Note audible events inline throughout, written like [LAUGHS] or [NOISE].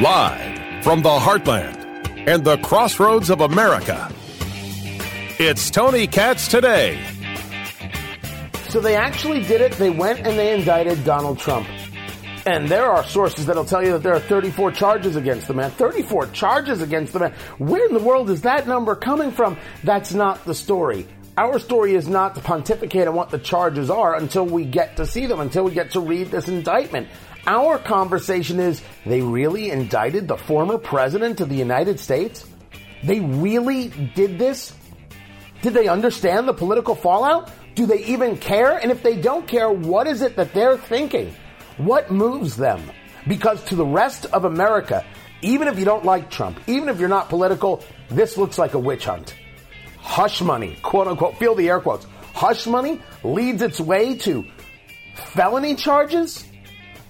Live from the heartland and the crossroads of America, it's Tony Katz today. So they actually did it. They went and they indicted Donald Trump. And there are sources that'll tell you that there are 34 charges against the man. 34 charges against the man. Where in the world is that number coming from? That's not the story. Our story is not to pontificate on what the charges are until we get to see them, until we get to read this indictment. Our conversation is they really indicted the former president of the United States? They really did this? Did they understand the political fallout? Do they even care? And if they don't care, what is it that they're thinking? What moves them? Because to the rest of America, even if you don't like Trump, even if you're not political, this looks like a witch hunt. Hush money, quote unquote, feel the air quotes. Hush money leads its way to felony charges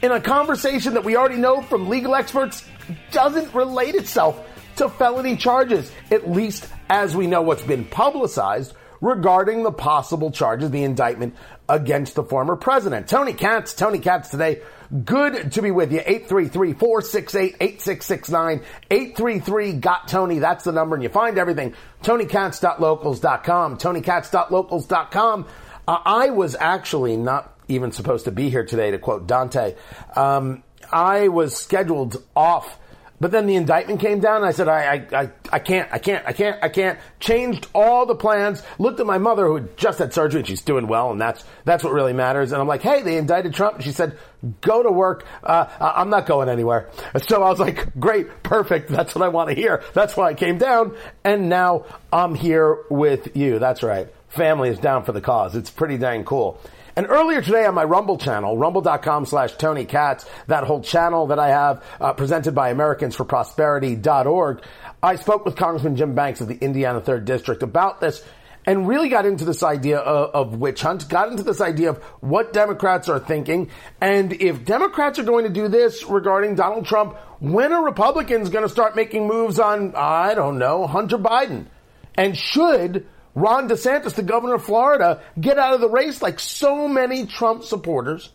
in a conversation that we already know from legal experts doesn't relate itself to felony charges, at least as we know what's been publicized regarding the possible charges, the indictment against the former president. Tony Katz, Tony Katz today. Good to be with you. 833-468-8669. 833-GOT-TONY. That's the number. And you find everything. TonyKatz.locals.com. TonyKatz.locals.com. Uh, I was actually not even supposed to be here today, to quote Dante. Um, I was scheduled off, but then the indictment came down. And I said, I, I, I, I can't, I can't, I can't, I can't. Changed all the plans. Looked at my mother who had just had surgery and she's doing well, and that's that's what really matters. And I'm like, hey, they indicted Trump. And she said, go to work. Uh, I'm not going anywhere. So I was like, great, perfect. That's what I want to hear. That's why I came down, and now I'm here with you. That's right. Family is down for the cause. It's pretty dang cool. And earlier today on my Rumble channel, rumble.com slash Tony Katz, that whole channel that I have uh, presented by AmericansForProsperity.org, I spoke with Congressman Jim Banks of the Indiana 3rd District about this and really got into this idea of, of, witch hunt, got into this idea of what Democrats are thinking. And if Democrats are going to do this regarding Donald Trump, when are Republicans going to start making moves on, I don't know, Hunter Biden? And should Ron DeSantis, the governor of Florida, get out of the race like so many Trump supporters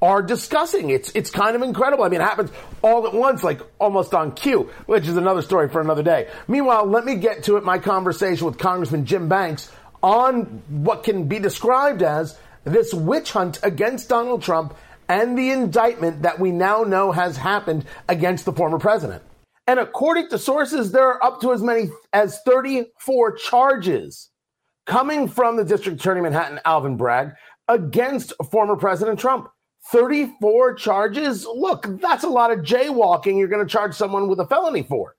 are discussing. It's it's kind of incredible. I mean, it happens all at once, like almost on cue, which is another story for another day. Meanwhile, let me get to it. My conversation with Congressman Jim Banks on what can be described as this witch hunt against Donald Trump and the indictment that we now know has happened against the former president. And according to sources, there are up to as many as 34 charges coming from the district attorney Manhattan, Alvin Bragg, against former President Trump. 34 charges? Look, that's a lot of jaywalking you're going to charge someone with a felony for.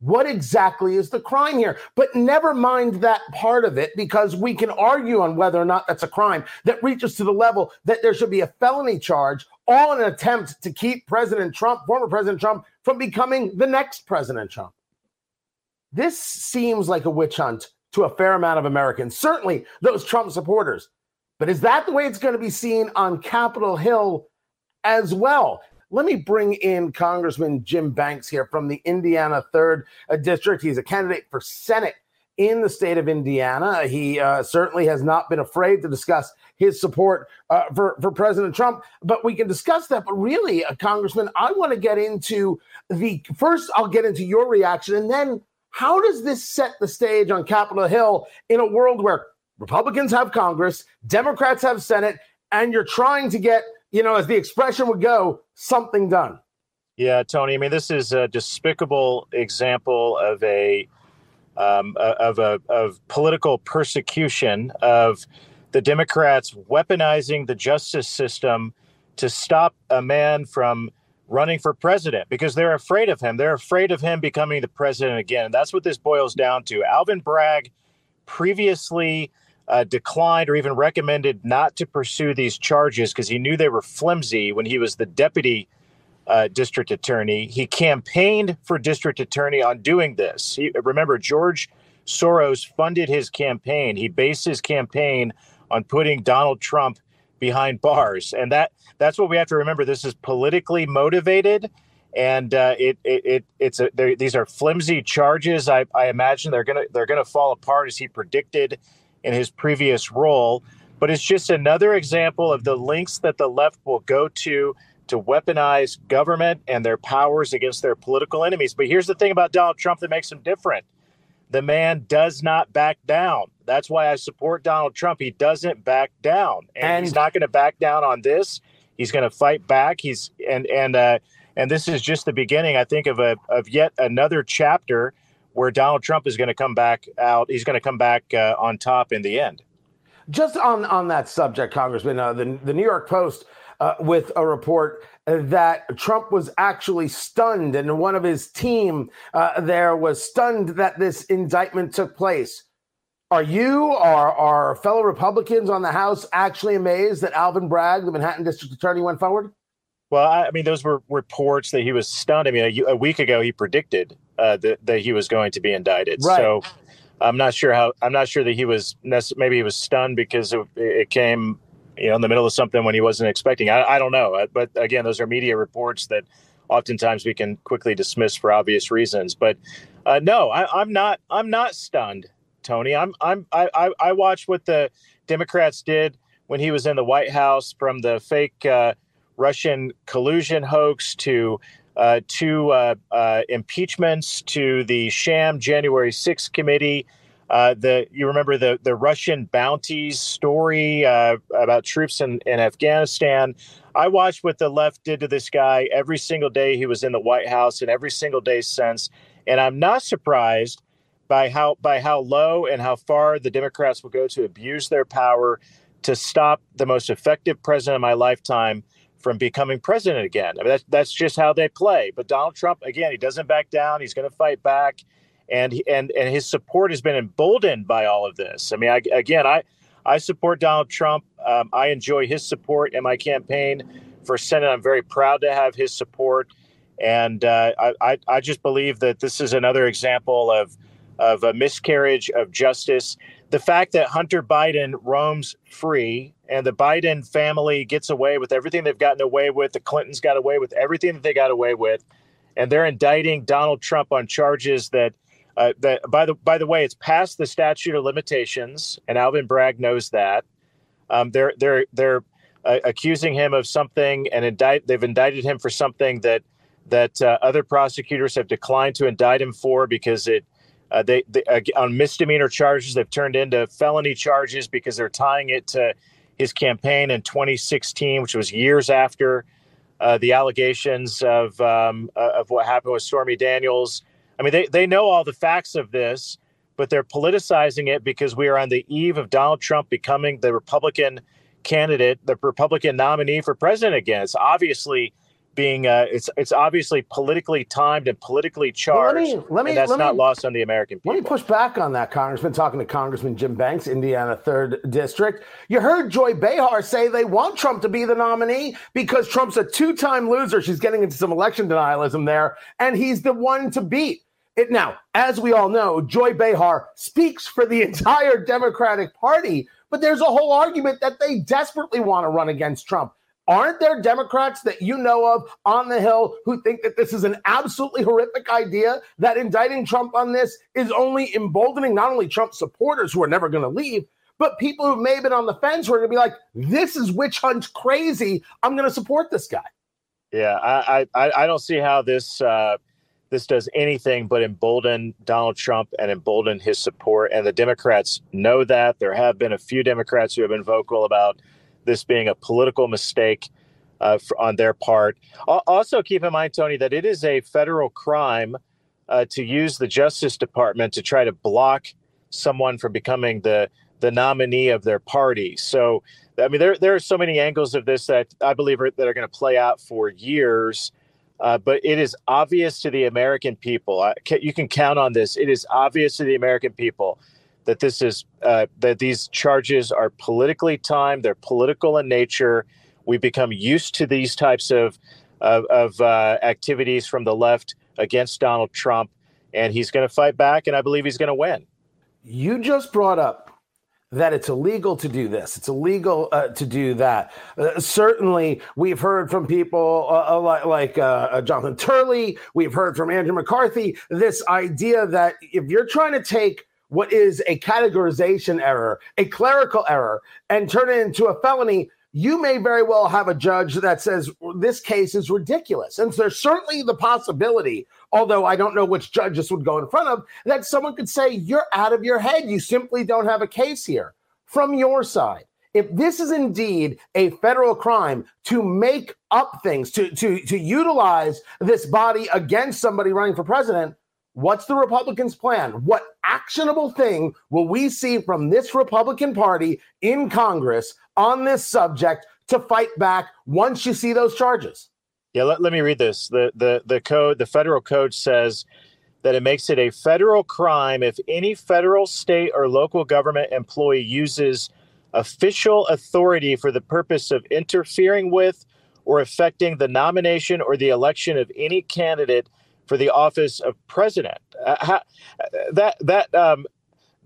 What exactly is the crime here? But never mind that part of it because we can argue on whether or not that's a crime that reaches to the level that there should be a felony charge, all in an attempt to keep President Trump, former President Trump, from becoming the next President Trump. This seems like a witch hunt to a fair amount of Americans, certainly those Trump supporters. But is that the way it's going to be seen on Capitol Hill as well? Let me bring in Congressman Jim Banks here from the Indiana 3rd uh, District. He's a candidate for Senate in the state of Indiana. He uh, certainly has not been afraid to discuss his support uh, for, for President Trump, but we can discuss that. But really, uh, Congressman, I want to get into the first, I'll get into your reaction, and then how does this set the stage on Capitol Hill in a world where Republicans have Congress, Democrats have Senate, and you're trying to get you know, as the expression would go, something done. Yeah, Tony. I mean, this is a despicable example of a um, of a of political persecution of the Democrats weaponizing the justice system to stop a man from running for president because they're afraid of him. They're afraid of him becoming the president again. That's what this boils down to. Alvin Bragg previously uh, declined or even recommended not to pursue these charges because he knew they were flimsy when he was the deputy uh, district attorney. He campaigned for district attorney on doing this. He, remember, George Soros funded his campaign. He based his campaign on putting Donald Trump behind bars, and that that's what we have to remember. This is politically motivated, and uh, it, it, it it's a, these are flimsy charges. I, I imagine they're gonna they're gonna fall apart as he predicted in his previous role. But it's just another example of the links that the left will go to to weaponize government and their powers against their political enemies. But here's the thing about Donald Trump that makes him different the man does not back down. That's why I support Donald Trump. He doesn't back down, and, and he's not going to back down on this. He's going to fight back. He's and and uh, and this is just the beginning, I think, of a of yet another chapter where Donald Trump is going to come back out. He's going to come back uh, on top in the end. Just on on that subject, Congressman, uh, the the New York Post uh, with a report that Trump was actually stunned, and one of his team uh, there was stunned that this indictment took place. Are you or our fellow Republicans on the House actually amazed that Alvin Bragg, the Manhattan District Attorney, went forward? Well, I, mean, those were reports that he was stunned. I mean, a, a week ago he predicted uh, that that he was going to be indicted. Right. So I'm not sure how. I'm not sure that he was. Maybe he was stunned because it, it came you know, in the middle of something when he wasn't expecting. I, I don't know, but again, those are media reports that oftentimes we can quickly dismiss for obvious reasons. But uh, no, I, am not. I'm not stunned, Tony. I'm. I'm. I, I, watched what the Democrats did when he was in the White House, from the fake uh, Russian collusion hoax to uh, to uh, uh, impeachments to the sham January 6th committee uh, the you remember the the Russian bounties story uh, about troops in, in Afghanistan. I watched what the left did to this guy every single day he was in the White House and every single day since, and I'm not surprised by how by how low and how far the Democrats will go to abuse their power to stop the most effective president of my lifetime from becoming president again. I mean, that's that's just how they play. But Donald Trump, again, he doesn't back down. He's going to fight back and and and his support has been emboldened by all of this. I mean, I, again, I I support Donald Trump. Um, I enjoy his support in my campaign for Senate. I'm very proud to have his support, and uh, I I just believe that this is another example of of a miscarriage of justice. The fact that Hunter Biden roams free and the Biden family gets away with everything they've gotten away with, the Clintons got away with everything that they got away with, and they're indicting Donald Trump on charges that uh, that by the by the way, it's past the statute of limitations, and Alvin Bragg knows that. Um, they're they're they're uh, accusing him of something, and indict they've indicted him for something that that uh, other prosecutors have declined to indict him for because it uh, they, they on misdemeanor charges they've turned into felony charges because they're tying it to his campaign in 2016, which was years after uh, the allegations of um, of what happened with Stormy Daniels I mean, they, they know all the facts of this, but they're politicizing it because we are on the eve of Donald Trump becoming the Republican candidate, the Republican nominee for president again. It's obviously being uh, it's it's obviously politically timed and politically charged. Well, let me, let me, and that's not me, lost on the American people. Let me push back on that, Congressman. Talking to Congressman Jim Banks, Indiana Third District, you heard Joy Behar say they want Trump to be the nominee because Trump's a two-time loser. She's getting into some election denialism there, and he's the one to beat. It now, as we all know, Joy Behar speaks for the [LAUGHS] entire Democratic Party, but there's a whole argument that they desperately want to run against Trump. Aren't there Democrats that you know of on the Hill who think that this is an absolutely horrific idea? That indicting Trump on this is only emboldening not only Trump supporters who are never going to leave, but people who may have been on the fence who are going to be like, this is witch hunt crazy. I'm going to support this guy. Yeah, I, I, I don't see how this. Uh this does anything but embolden Donald Trump and embolden his support. And the Democrats know that. There have been a few Democrats who have been vocal about this being a political mistake uh, on their part. Also, keep in mind, Tony, that it is a federal crime uh, to use the Justice Department to try to block someone from becoming the the nominee of their party. So, I mean, there there are so many angles of this that I believe are, that are going to play out for years. Uh, but it is obvious to the American people. Uh, you can count on this. It is obvious to the American people that this is uh, that these charges are politically timed. They're political in nature. We become used to these types of of, of uh, activities from the left against Donald Trump, and he's going to fight back. And I believe he's going to win. You just brought up that it's illegal to do this. It's illegal uh, to do that. Uh, certainly, we've heard from people uh, uh like uh, uh, Jonathan Turley. We've heard from Andrew McCarthy this idea that if you're trying to take what is a categorization error, a clerical error, and turn it into a felony, you may very well have a judge that says this case is ridiculous. And there's certainly the possibility, although I don't know which judge this would go in front of, that someone could say, You're out of your head. You simply don't have a case here from your side. If this is indeed a federal crime to make up things, to, to, to utilize this body against somebody running for president, What's the Republicans' plan? What actionable thing will we see from this Republican Party in Congress on this subject to fight back once you see those charges? Yeah, let, let me read this. The, the, the code, the federal code says that it makes it a federal crime if any federal, state, or local government employee uses official authority for the purpose of interfering with or affecting the nomination or the election of any candidate for the office of president. Uh, how, that that um,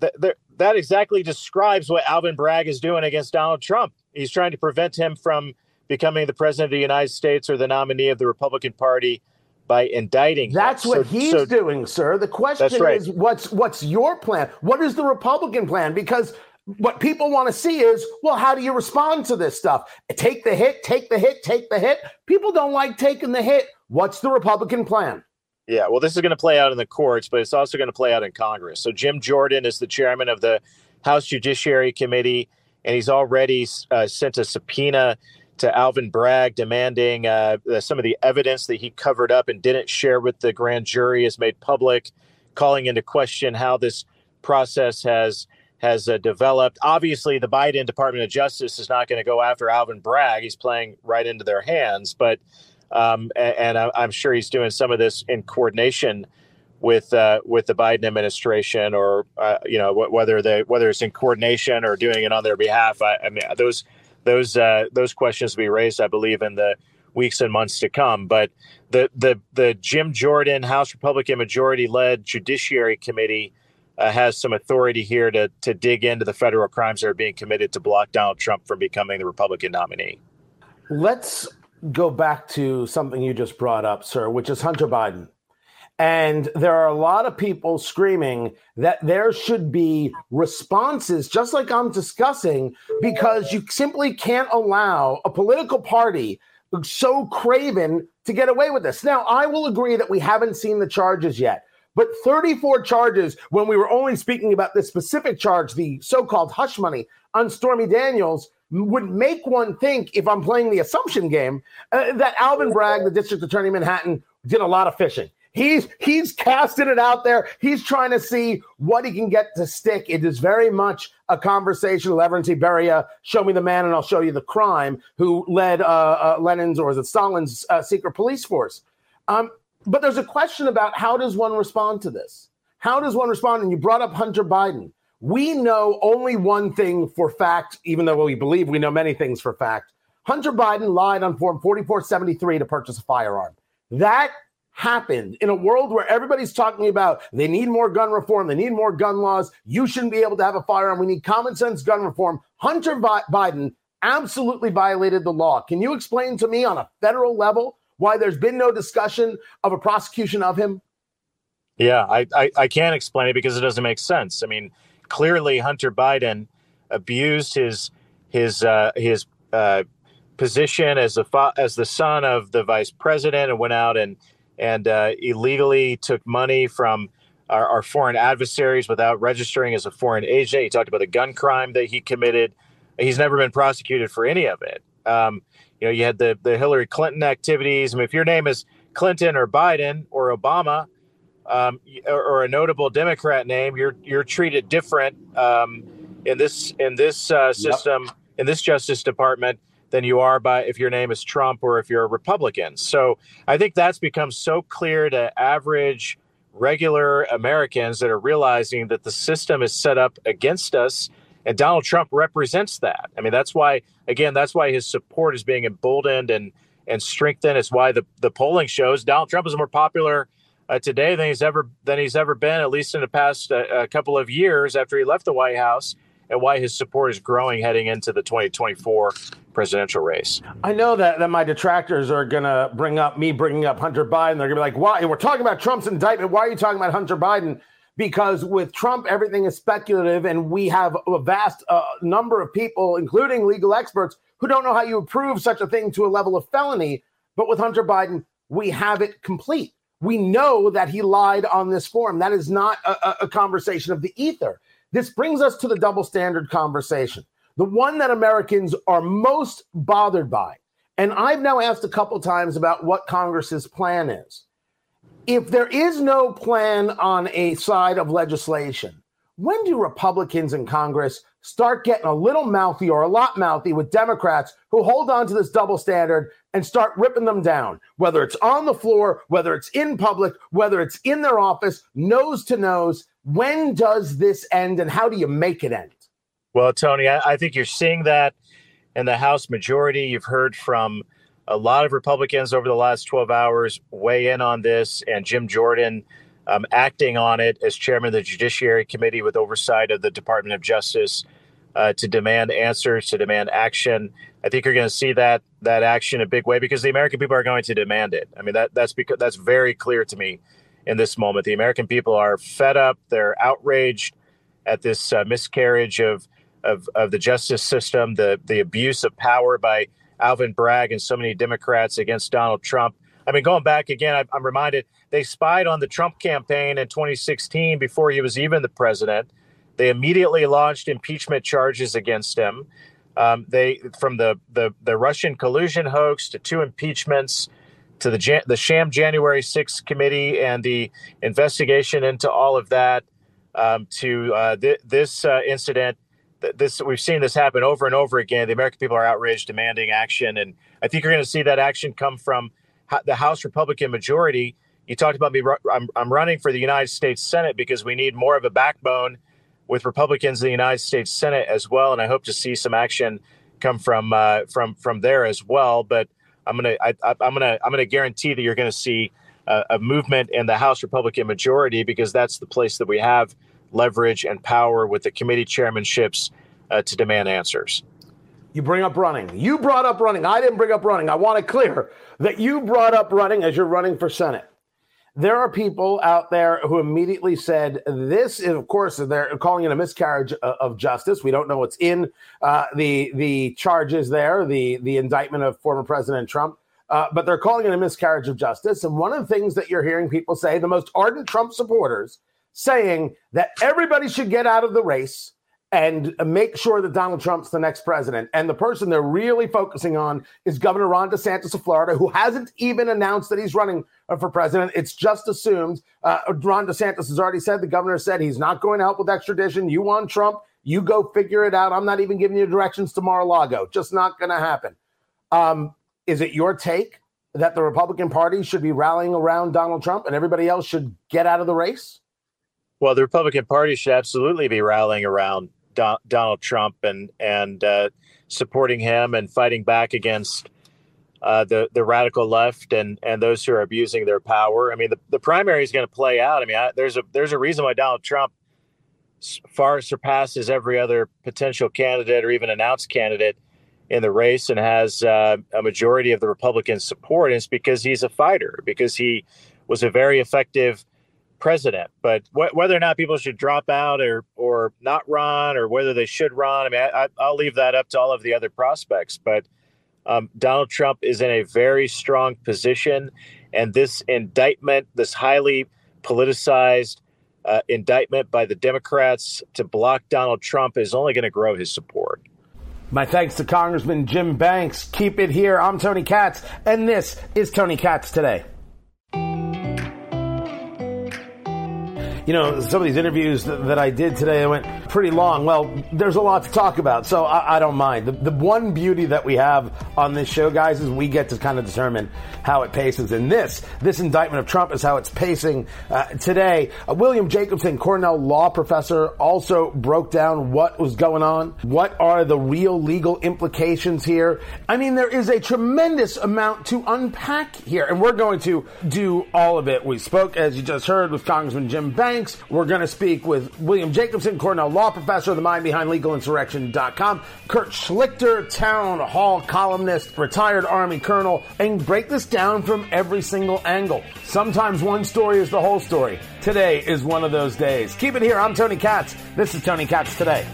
that that exactly describes what Alvin Bragg is doing against Donald Trump. He's trying to prevent him from becoming the president of the United States or the nominee of the Republican Party by indicting. Him. That's him. what so, he's so, doing, sir. The question right. is, what's what's your plan? What is the Republican plan? Because what people want to see is, well, how do you respond to this stuff? Take the hit, take the hit, take the hit. People don't like taking the hit. What's the Republican plan? Yeah, well, this is going to play out in the courts, but it's also going to play out in Congress. So Jim Jordan is the chairman of the House Judiciary Committee, and he's already uh, sent a subpoena to Alvin Bragg demanding uh, some of the evidence that he covered up and didn't share with the grand jury is made public, calling into question how this process has has uh, developed. Obviously, the Biden Department of Justice is not going to go after Alvin Bragg. He's playing right into their hands, but um, and, and, I'm sure he's doing some of this in coordination with uh, with the Biden administration, or uh, you know whether they whether it's in coordination or doing it on their behalf. I, I mean those those uh, those questions will be raised, I believe, in the weeks and months to come. But the the the Jim Jordan House Republican majority led Judiciary Committee. Uh, has some authority here to to dig into the federal crimes that are being committed to block Donald Trump from becoming the Republican nominee. Let's go back to something you just brought up, sir, which is Hunter Biden. And there are a lot of people screaming that there should be responses, just like I'm discussing, because you simply can't allow a political party so craven to get away with this. Now, I will agree that we haven't seen the charges yet, but 34 charges when we were only speaking about this specific charge, the so called hush money on Stormy Daniels, would make one think, if I'm playing the assumption game, uh, that Alvin Bragg, the district attorney of Manhattan, did a lot of fishing. He's he's casting it out there. He's trying to see what he can get to stick. It is very much a conversation. Lavrentiy Beria, show me the man, and I'll show you the crime. Who led uh, uh, Lenin's or is it Stalin's uh, secret police force? Um, but there's a question about how does one respond to this? How does one respond? And you brought up Hunter Biden. We know only one thing for fact, even though we believe we know many things for fact. Hunter Biden lied on Form 4473 to purchase a firearm. That happened in a world where everybody's talking about they need more gun reform, they need more gun laws. You shouldn't be able to have a firearm. We need common sense gun reform. Hunter Biden absolutely violated the law. Can you explain to me on a federal level why there's been no discussion of a prosecution of him? Yeah, I, I, I can't explain it because it doesn't make sense. I mean, clearly Hunter Biden abused his his uh, his uh, position as the fa- as the son of the vice president and went out and and uh, illegally took money from our, our, foreign adversaries without registering as a foreign agent. He talked about the gun crime that he committed. He's never been prosecuted for any of it. Um, you know, you had the the Hillary Clinton activities. I mean, if your name is Clinton or Biden or Obama, um, or, a notable Democrat name, you're you're treated different um, in this in this uh, system yep. in this Justice Department than you are by if your name is Trump or if you're a Republican. So I think that's become so clear to average regular Americans that are realizing that the system is set up against us and Donald Trump represents that. I mean that's why again that's why his support is being emboldened and and strengthened. It's why the the polling shows Donald Trump is more popular uh, today than he's ever than he's ever been, at least in the past uh, couple of years after he left the White House, and why his support is growing heading into the 2024 presidential race. I know that, that my detractors are going to bring up me bringing up Hunter Biden. They're going to be like, "Why? We're talking about Trump's indictment. Why are you talking about Hunter Biden?" Because with Trump, everything is speculative, and we have a vast uh, number of people, including legal experts, who don't know how you approve such a thing to a level of felony. But with Hunter Biden, we have it complete. We know that he lied on this form. That is not a, a conversation of the ether. This brings us to the double standard conversation, the one that Americans are most bothered by. And I've now asked a couple times about what Congress's plan is. If there is no plan on a side of legislation, when do Republicans in Congress start getting a little mouthy or a lot mouthy with Democrats who hold on to this double standard and start ripping them down, whether it's on the floor, whether it's in public, whether it's in their office, nose to nose. When does this end and how do you make it end? Well, Tony, I, I think you're seeing that in the House majority. You've heard from a lot of Republicans over the last 12 hours weigh in on this, and Jim Jordan um, acting on it as chairman of the Judiciary Committee with oversight of the Department of Justice uh, to demand answers, to demand action. I think you're going to see that that action a big way because the American people are going to demand it. I mean that that's because that's very clear to me in this moment. The American people are fed up. They're outraged at this uh, miscarriage of, of of the justice system, the the abuse of power by Alvin Bragg and so many Democrats against Donald Trump. I mean, going back again, I, I'm reminded they spied on the Trump campaign in 2016 before he was even the president. They immediately launched impeachment charges against him. Um, they from the, the the Russian collusion hoax to two impeachments to the the sham January 6th committee and the investigation into all of that um, to uh, th- this uh, incident. This we've seen this happen over and over again. The American people are outraged, demanding action, and I think you're going to see that action come from the House Republican majority. You talked about me. I'm, I'm running for the United States Senate because we need more of a backbone with Republicans in the United States Senate as well, and I hope to see some action come from uh, from from there as well. But I'm gonna I, am gonna I'm gonna guarantee that you're to see a, a movement in the House Republican majority because that's the place that we have leverage and power with the committee chairmanships uh, to demand answers. You bring up running. You brought up running. I didn't bring up running. I want it clear that you brought up running as you're running for Senate. There are people out there who immediately said this is, of course, they're calling it a miscarriage of justice. We don't know what's in uh, the the charges there, the the indictment of former President Trump, uh, but they're calling it a miscarriage of justice. And one of the things that you're hearing people say, the most ardent Trump supporters, saying that everybody should get out of the race and make sure that Donald Trump's the next president. And the person they're really focusing on is Governor Ron DeSantis of Florida, who hasn't even announced that he's running for president. It's just assumed. Uh, Ron DeSantis has already said, the governor said he's not going to help with extradition. You want Trump, you go figure it out. I'm not even giving you directions to Mar a Lago. Just not going to happen. Um, is it your take that the Republican Party should be rallying around Donald Trump and everybody else should get out of the race? Well, the Republican Party should absolutely be rallying around Donald Trump and and uh, supporting him and fighting back against uh, the the radical left and and those who are abusing their power. I mean, the, the primary is going to play out. I mean, I, there's a there's a reason why Donald Trump far surpasses every other potential candidate or even announced candidate in the race and has uh, a majority of the Republican support. And it's because he's a fighter, because he was a very effective president. But wh- whether or not people should drop out or or not run, or whether they should run, I mean, I, will leave that up to all of the other prospects. But um, Donald Trump is in a very strong position, and this indictment, this highly politicized uh, indictment by the Democrats to block Donald Trump, is only going to grow his support. My thanks to Congressman Jim Banks. Keep it here. I'm Tony Katz, and this is Tony Katz Today. You know, some of these interviews that, that I did today, I went pretty long. Well, there's a lot to talk about, so I, I don't mind. The, the, one beauty that we have on this show, guys, is we get to kind of determine how it paces. And this, this indictment of Trump is how it's pacing uh, today. Uh, William Jacobson, Cornell law professor, also broke down what was going on. What are the real legal implications here? I mean, there is a tremendous amount to unpack here, and we're going to do all of it. We spoke, as you just heard, with Congressman Jim Banks. We're going to speak with William Jacobson, Cornell law professor, of the mind behind legalinsurrection.com, Kurt Schlichter, town hall columnist, retired Army colonel, and break this down from every single angle. Sometimes one story is the whole story. Today is one of those days. Keep it here. I'm Tony Katz. This is Tony Katz Today.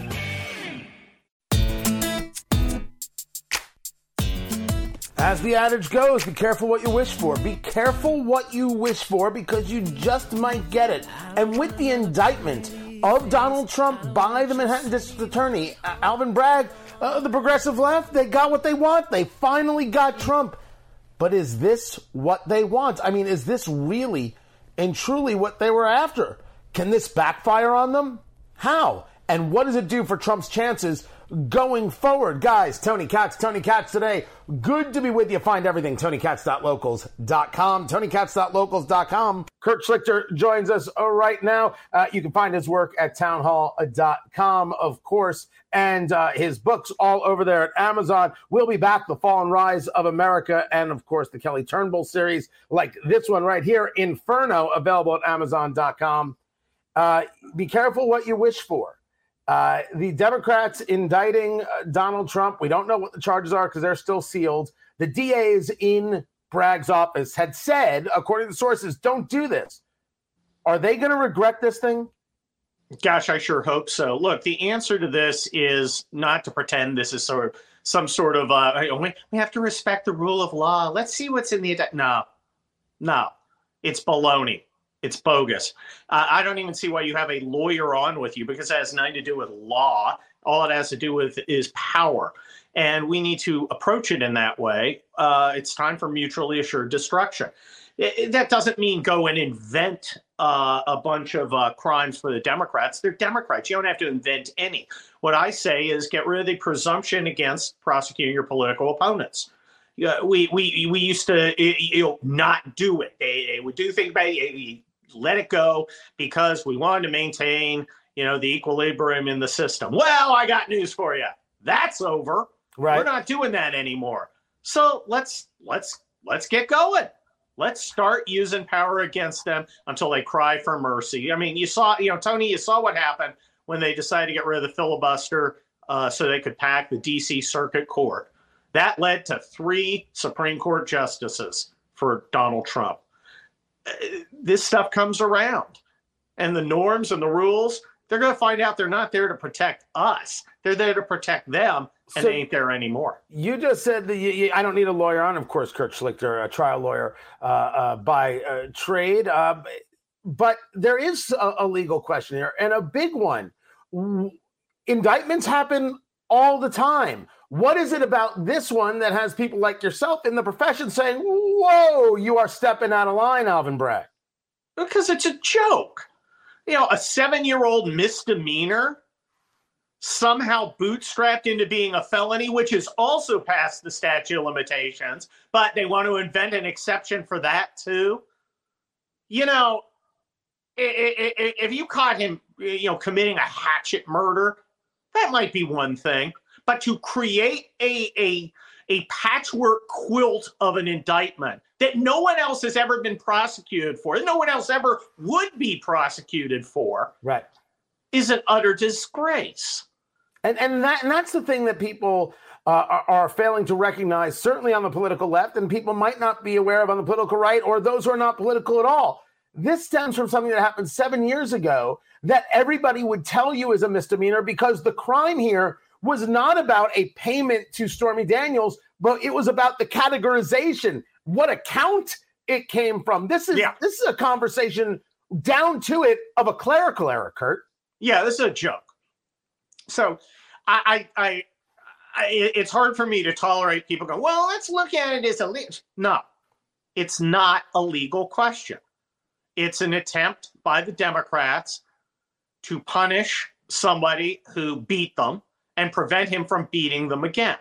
As the adage goes, be careful what you wish for. Be careful what you wish for because you just might get it. And with the indictment of Donald Trump by the Manhattan District Attorney, Alvin Bragg, uh, the progressive left, they got what they want. They finally got Trump. But is this what they want? I mean, is this really and truly what they were after? Can this backfire on them? How? And what does it do for Trump's chances going forward. Guys, Tony Katz, Tony Katz today. Good to be with you. Find everything, tonykatz.locals.com, tonykatz.locals.com. Kurt Schlichter joins us right now. Uh, you can find his work at townhall.com, of course, and uh, his books all over there at Amazon. We'll be back, The Fall and Rise of America, and of course, the Kelly Turnbull series, like this one right here, Inferno, available at amazon.com. Uh, be careful what you wish for. Uh, the Democrats indicting uh, Donald Trump. We don't know what the charges are because they're still sealed. The DAs in Bragg's office had said, according to sources, don't do this. Are they going to regret this thing? Gosh, I sure hope so. Look, the answer to this is not to pretend this is sort of some sort of uh, we have to respect the rule of law. Let's see what's in the no, no, it's baloney. It's bogus. Uh, I don't even see why you have a lawyer on with you because it has nothing to do with law. All it has to do with is power. And we need to approach it in that way. Uh, it's time for mutually assured destruction. It, it, that doesn't mean go and invent uh, a bunch of uh, crimes for the Democrats. They're Democrats. You don't have to invent any. What I say is get rid of the presumption against prosecuting your political opponents. Yeah, we, we we used to you know not do it. They, they would do things by let it go because we wanted to maintain, you know, the equilibrium in the system. Well, I got news for you. That's over. Right. We're not doing that anymore. So let's let's let's get going. Let's start using power against them until they cry for mercy. I mean, you saw, you know, Tony, you saw what happened when they decided to get rid of the filibuster uh, so they could pack the D.C. Circuit Court. That led to three Supreme Court justices for Donald Trump this stuff comes around. And the norms and the rules they're going to find out they're not there to protect us. They're there to protect them and so they ain't there anymore. You just said that you, you, i don't need a lawyer on of course kurt schlichter a trial lawyer uh, uh, by uh, trade uh, but there is a, a legal question here and a big one. Indictments happen all the time what is it about this one that has people like yourself in the profession saying, whoa, you are stepping out of line, Alvin Bragg? Because it's a joke. You know, a seven year old misdemeanor somehow bootstrapped into being a felony, which is also past the statute of limitations, but they want to invent an exception for that too. You know, if you caught him, you know, committing a hatchet murder, that might be one thing but to create a, a, a patchwork quilt of an indictment that no one else has ever been prosecuted for, no one else ever would be prosecuted for, right, is an utter disgrace. And and that and that's the thing that people uh, are, are, failing to recognize, certainly on the political left, and people might not be aware of on the political right, or those who are not political at all. This stems from something that happened seven years ago that everybody would tell you is a misdemeanor because the crime here was not about a payment to Stormy Daniels, but it was about the categorization, what account it came from. This is yeah. this is a conversation down to it of a clerical error, Kurt. Yeah, this is a joke. So I I, I, I it's hard for me to tolerate people going, well, let's look at it as a no. It's not a legal question. It's an attempt by the Democrats to punish somebody who beat them and prevent him from beating them again.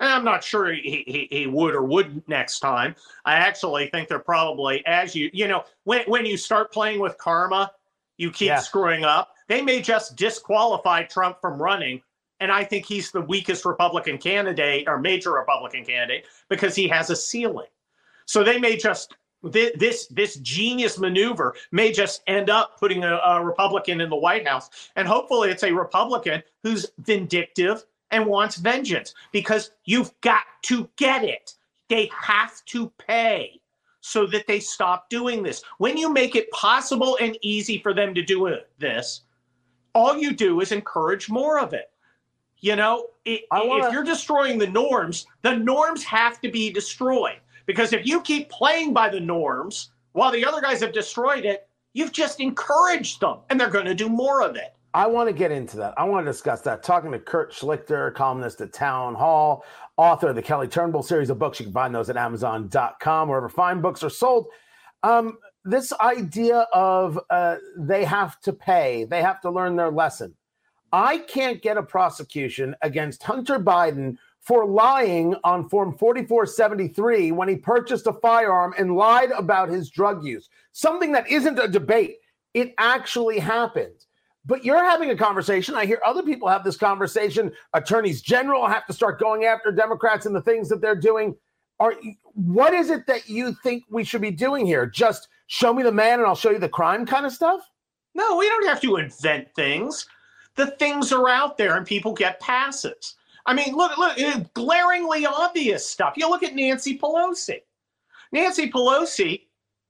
And I'm not sure he, he, he would or wouldn't next time. I actually think they're probably, as you, you know, when, when you start playing with karma, you keep yeah. screwing up. They may just disqualify Trump from running. And I think he's the weakest Republican candidate or major Republican candidate because he has a ceiling. So they may just this this genius maneuver may just end up putting a, a, Republican in the White House, and hopefully it's a Republican who's vindictive and wants vengeance because you've got to get it. They have to pay so that they stop doing this. When you make it possible and easy for them to do this, all you do is encourage more of it. You know, wanna... if you're destroying the norms, the norms have to be destroyed. Because if you keep playing by the norms while the other guys have destroyed it, you've just encouraged them and they're going to do more of it. I want to get into that. I want to discuss that. Talking to Kurt Schlichter, columnist at Town Hall, author of the Kelly Turnbull series of books. You can find those at Amazon.com, wherever fine books are sold. Um, this idea of uh, they have to pay, they have to learn their lesson. I can't get a prosecution against Hunter Biden for lying on Form 4473 when he purchased a firearm and lied about his drug use. Something that isn't a debate. It actually happened. But you're having a conversation. I hear other people have this conversation. Attorneys general have to start going after Democrats and the things that they're doing. Are what is it that you think we should be doing here? Just show me the man and I'll show you the crime kind of stuff? No, we don't have to invent things the things are out there and people get passes. I mean, look, look, glaringly obvious stuff. You look at Nancy Pelosi. Nancy Pelosi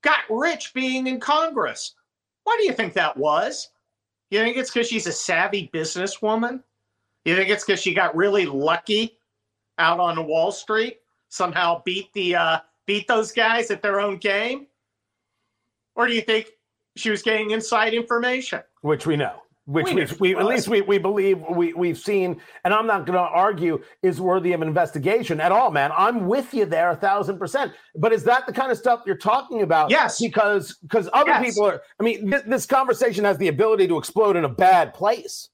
got rich being in Congress. Why do you think that was? You think it's because she's a savvy businesswoman? You think it's because she got really lucky out on Wall Street? Somehow beat the uh, beat those guys at their own game? Or do you think she was getting inside information? Which we know which we, we at least we, we believe we, we've seen, and I'm not going to argue is worthy of investigation at all, man. I'm with you there a thousand percent. But is that the kind of stuff you're talking about? Yes. Because because other yes. people are. I mean, this, this conversation has the ability to explode in a bad place.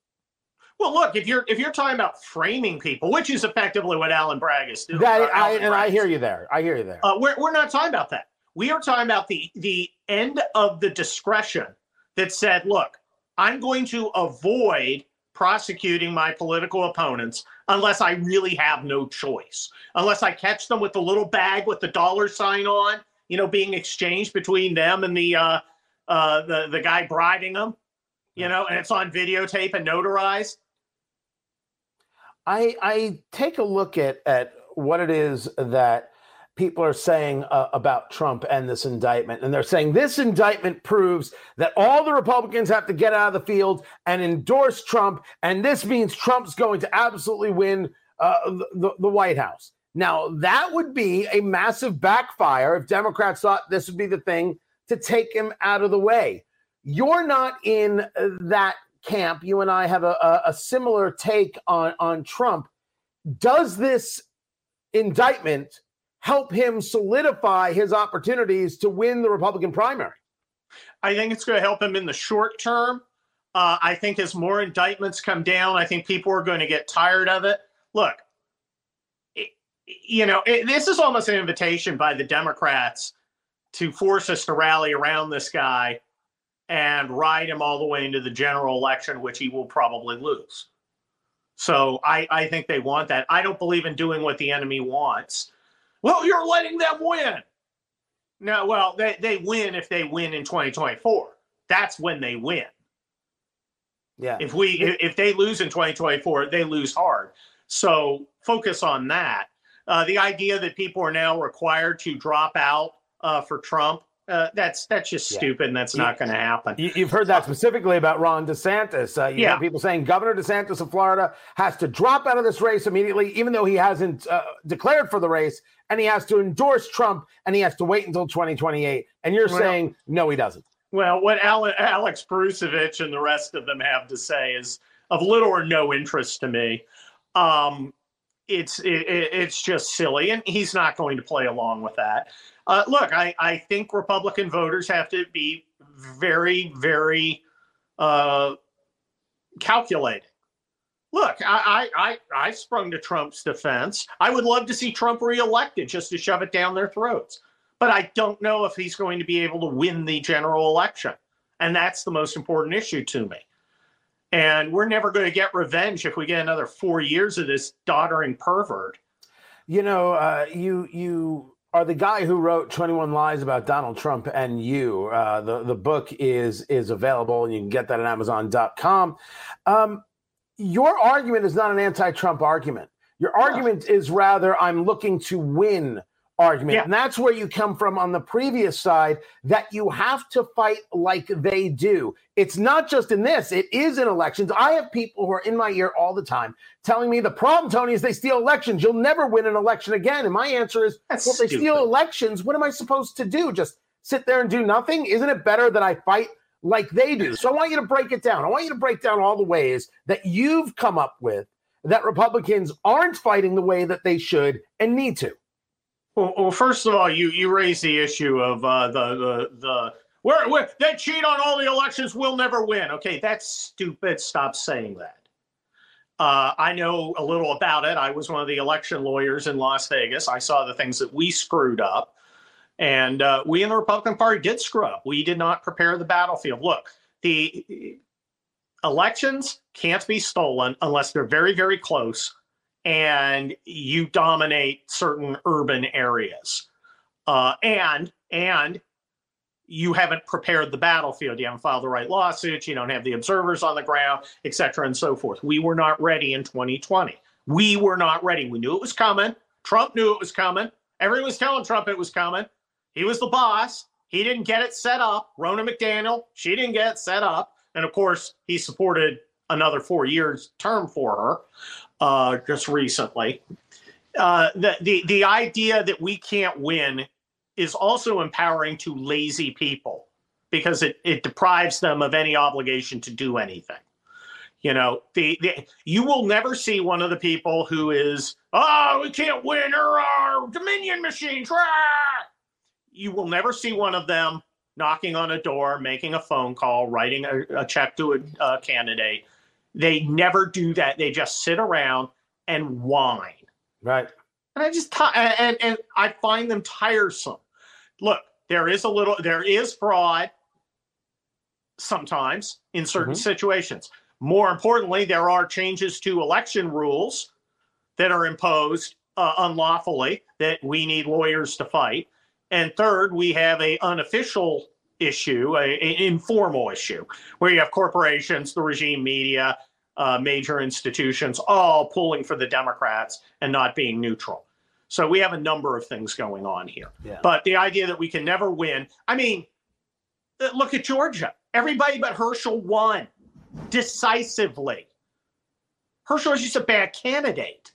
Well, look, if you're if you're talking about framing people, which is effectively what Alan Bragg is doing, that, I, and I hear you there. I hear you there. Uh, we're we're not talking about that. We are talking about the the end of the discretion that said, look, I'm going to avoid prosecuting my political opponents unless I really have no choice. Unless I catch them with the little bag with the dollar sign on, you know, being exchanged between them and the uh, uh, the the guy bribing them, you know, and it's on videotape and notarized. I I take a look at at what it is that people are saying uh, about Trump and this indictment. And they're saying this indictment proves that all the Republicans have to get out of the field and endorse Trump. And this means Trump's going to absolutely win uh, the, the White House. Now, that would be a massive backfire if Democrats thought this would be the thing to take him out of the way. You're not in that camp. You and I have a, a, a similar take on, on Trump. Does this indictment help him solidify his opportunities to win the Republican primary? I think it's going to help him in the short term. Uh, I think as more indictments come down, I think people are going to get tired of it. Look, it, you know, it, this is almost an invitation by the Democrats to force us to rally around this guy and ride him all the way into the general election, which he will probably lose. So I, I think they want that. I don't believe in doing what the enemy wants. Well, you're letting them win. No, well, they, they win if they win in 2024. That's when they win. Yeah. If we if they lose in 2024, they lose hard. So focus on that. Uh, the idea that people are now required to drop out uh, for Trump uh, that's that's just stupid, that's not going to happen. You, have heard that specifically about Ron DeSantis. Uh, you yeah, people saying Governor DeSantis of Florida has to drop out of this race immediately, even though he hasn't uh, declared for the race, and he has to endorse Trump, and he has to wait until 2028. And you're well, saying no, he doesn't. Well, what Alex Bruesewitz and the rest of them have to say is of little or no interest to me. Um, it's it, it's just silly, and he's not going to play along with that. Uh, look, I, I think Republican voters have to be very, very uh, calculated. Look, I, I, I sprung to Trump's defense. I would love to see Trump reelected just to shove it down their throats. But I don't know if he's going to be able to win the general election. And that's the most important issue to me. And we're never going to get revenge if we get another four years of this doddering pervert. You know, uh, you you are the guy who wrote 21 Lies About Donald Trump and You. Uh, the, the book is, is available and you can get that at Amazon.com. Um, your argument is not an anti Trump argument. Your argument is rather, I'm looking to win argument. Yeah. And that's where you come from on the previous side that you have to fight like they do. It's not just in this, it is in elections. I have people who are in my ear all the time telling me the problem, Tony, is they steal elections. You'll never win an election again. And my answer is, That's well, if they steal elections, what am I supposed to do? Just sit there and do nothing? Isn't it better that I fight like they do? So I want you to break it down. I want you to break down all the ways that you've come up with that Republicans aren't fighting the way that they should and need to. Well, well, first of all, you you raise the issue of uh, the the the where they cheat on all the elections, we'll never win. Okay, that's stupid. Stop saying that. Uh, I know a little about it. I was one of the election lawyers in Las Vegas. I saw the things that we screwed up, and uh, we in the Republican Party did screw up. We did not prepare the battlefield. Look, the elections can't be stolen unless they're very very close and you dominate certain urban areas. Uh, and and you haven't prepared the battlefield. You haven't filed the right lawsuits. You don't have the observers on the ground et cetera and so forth. We were not ready in 2020 we were not ready. We knew it was coming. Trump knew it was coming. Everyone was telling trump it was coming. He was the boss. He didn't get it set up. Rona mcdaniel she didn't get it set up. And of course he supported another four years term for her uh, just recently. Uh, the, the the idea that we can't win is also empowering to lazy people because it, it deprives them of any obligation to do anything. You know, the, the you will never see one of the people who is, oh, we can't win or our Dominion machines. Rah! You will never see one of them knocking on a door, making a phone call, writing a, a check to a, a candidate. They never do that. They just sit around and whine. Right. And I just and and I find them tiresome. Look, there is a little there is fraud sometimes in certain Mhm. situations. More importantly, there are changes to election rules that are imposed uh, unlawfully that we need lawyers to fight. And third, we have a unofficial issue, a, a informal issue, where you have corporations, the regime media, uh, major institutions, all pulling for the Democrats and not being neutral. So we have a number of things going on here. Yeah. But the idea that we can never win, I mean, uh, look at Georgia. Everybody but Herschel won decisively. Herschel is just a bad candidate.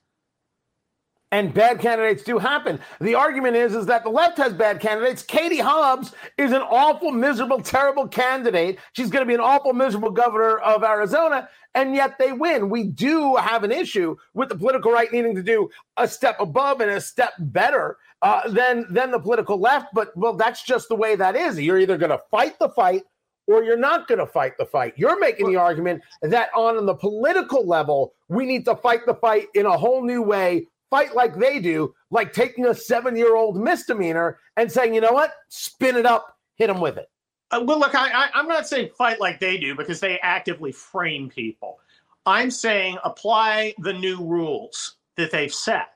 And bad candidates do happen. The argument is is that the left has bad candidates. Katie Hobbs is an awful, miserable, terrible candidate. She's going to be an awful, miserable governor of Arizona, and yet they win. We do have an issue with the political right needing to do a step above and a step better uh, than than the political left. But well, that's just the way that is. You're either going to fight the fight or you're not going to fight the fight. You're making the argument that on the political level, we need to fight the fight in a whole new way, fight like they do, like taking a seven year old misdemeanor and saying, you know what, spin it up, hit them with it. Uh, well, look, I, I'm not saying fight like they do because they actively frame people. I'm saying apply the new rules that they've set,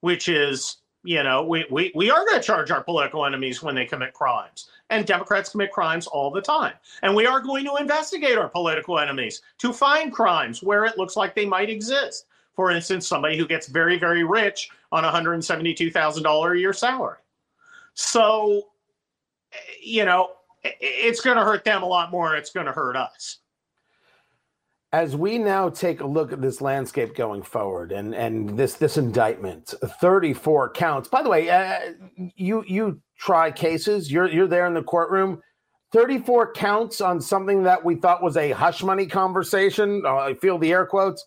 which is, you know, we, we, we are going to charge our political enemies when they commit crimes. And Democrats commit crimes all the time. And we are going to investigate our political enemies to find crimes where it looks like they might exist. For instance, somebody who gets very, very rich on $172,000 a year salary. So, you know, it's going to hurt them a lot more it's going to hurt us. As we now take a look at this landscape going forward and, and this this indictment, 34 counts. By the way, uh, you you try cases, you're you're there in the courtroom. 34 counts on something that we thought was a hush money conversation. Uh, I feel the air quotes.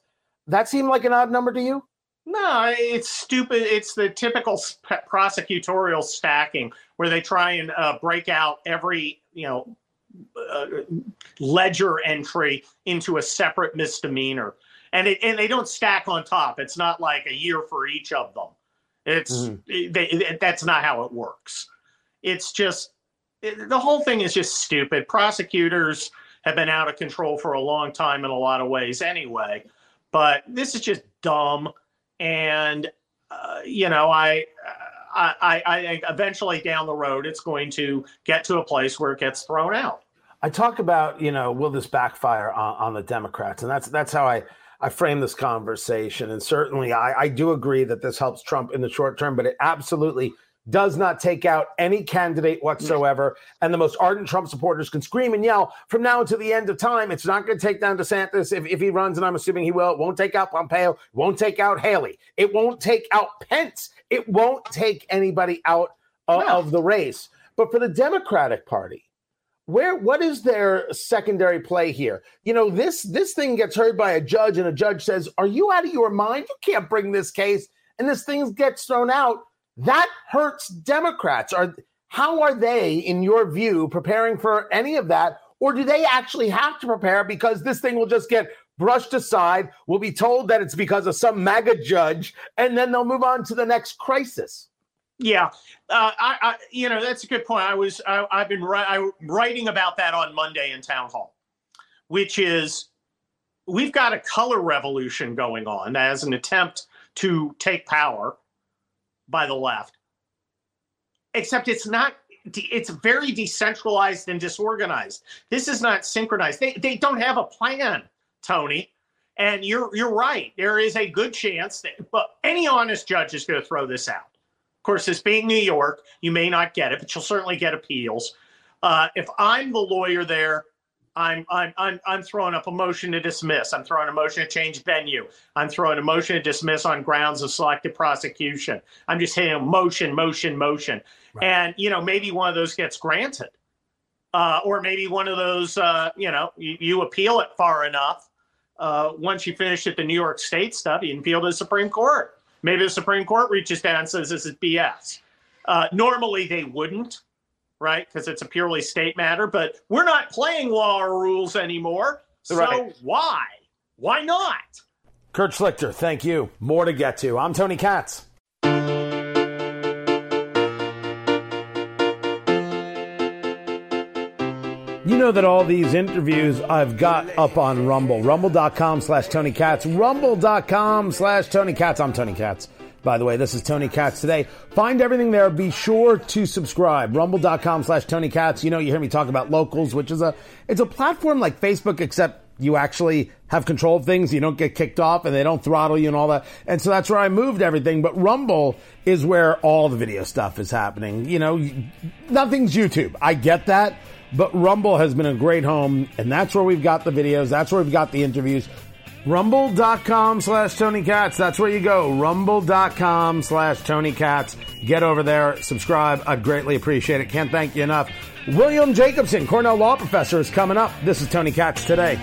That seemed like an odd number to you? No, it's stupid. It's the typical sp- prosecutorial stacking where they try and uh, break out every, you know, uh, ledger entry into a separate misdemeanor, and it, and they don't stack on top. It's not like a year for each of them. It's they, it- that's not how it works. It's just it, the whole thing is just stupid. Prosecutors have been out of control for a long time in a lot of ways, anyway. But this is just dumb, and uh, you know, I, I, I, I eventually down the road, it's going to get to a place where it gets thrown out. I talk about, you know, will this backfire on, on the Democrats? And that's that's how I, I frame this conversation. And certainly I, I do agree that this helps Trump in the short term, but it absolutely does not take out any candidate whatsoever. And the most ardent Trump supporters can scream and yell from now until the end of time. It's not going to take down DeSantis if, if he runs, and I'm assuming he will. It won't take out Pompeo. It won't take out Haley. It won't take out Pence. It won't take anybody out uh, No. of the race. But for the Democratic Party, where what is their secondary play here? You know, this this thing gets heard by a judge, and a judge says, "Are you out of your mind? You can't bring this case." And this thing gets thrown out. That hurts Democrats. Are how are they, in your view, preparing for any of that, or do they actually have to prepare because this thing will just get brushed aside? We'll be told that it's because of some MAGA judge, and then they'll move on to the next crisis. Yeah, uh, I, I, you know, that's a good point. I was, I, I've been ri- I, writing about that on Monday in town hall, which is we've got a color revolution going on as an attempt to take power by the left. Except it's not. It's very decentralized and disorganized. This is not synchronized. They they don't have a plan, Tony. And you're you're right. There is a good chance that, but any honest judge is going to throw this out. Of course, this being New York, you may not get it, but you'll certainly get appeals. Uh, if I'm the lawyer there, I'm, I'm I'm I'm throwing up a motion to dismiss. I'm throwing a motion to change venue. I'm throwing a motion to dismiss on grounds of selective prosecution. I'm just hitting a motion, motion, motion, and you know maybe one of those gets granted, uh, or maybe one of those uh, you know you, you appeal it far enough. Uh, once you finish at the New York State stuff, you can appeal to the Supreme Court. Maybe the Supreme Court reaches down and says this is BS. Uh, normally they wouldn't, right? Because it's a purely state matter. But we're not playing law or rules anymore. So Right. why? Why not? Kurt Schlichter, thank you. More to get to. I'm Tony Katz. You know that all these interviews I've got up on Rumble. Rumble.com slash Tony Katz. Rumble.com slash Tony Katz. I'm Tony Katz. By the way, this is Tony Katz today. Find everything there. Be sure to subscribe. Rumble.com slash Tony Katz. You know, you hear me talk about locals, which is a, it's a platform like Facebook, except you actually have control of things. You don't get kicked off and they don't throttle you and all that. And so that's where I moved everything. But Rumble is where all the video stuff is happening. You know, nothing's YouTube. I get that. But Rumble has been a great home. And that's where we've got the videos. That's where we've got the interviews. Rumble.com slash Tony Katz. That's where you go. Rumble.com slash Tony Katz. Get over there. Subscribe. I'd greatly appreciate it. Can't thank you enough. William Jacobson, Cornell Law Professor, is coming up. This is Tony Katz today.